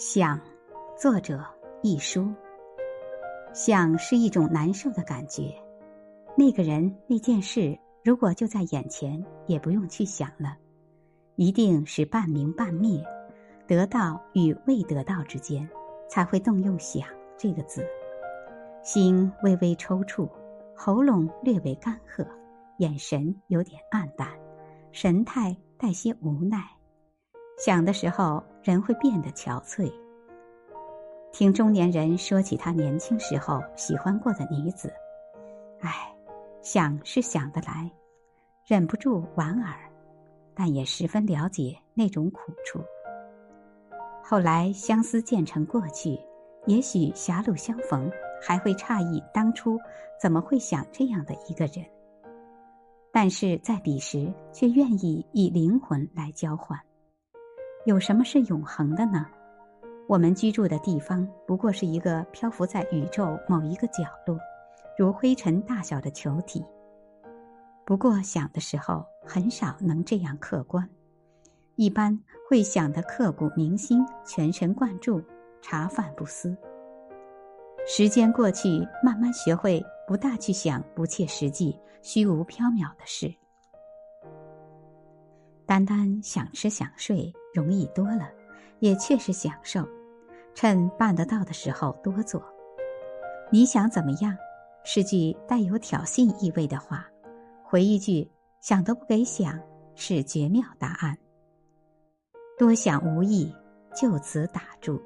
想，作者一书。想是一种难受的感觉。那个人、那件事，如果就在眼前，也不用去想了，一定是半明半灭，得到与未得到之间，才会动用“想”这个字。心微微抽搐，喉咙略微干涸，眼神有点暗淡，神态带些无奈。想的时候，人会变得憔悴。听中年人说起他年轻时候喜欢过的女子，唉，想是想得来，忍不住莞尔，但也十分了解那种苦处。后来相思渐成过去，也许狭路相逢，还会诧异当初怎么会想这样的一个人。但是在彼时，却愿意以灵魂来交换。有什么是永恒的呢？我们居住的地方不过是一个漂浮在宇宙某一个角落，如灰尘大小的球体。不过想的时候很少能这样客观，一般会想得刻骨铭心、全神贯注、茶饭不思。时间过去，慢慢学会不大去想不切实际、虚无缥缈的事。单单想吃想睡容易多了，也确实享受。趁办得到的时候多做。你想怎么样？是句带有挑衅意味的话。回一句想都不给想，是绝妙答案。多想无益，就此打住。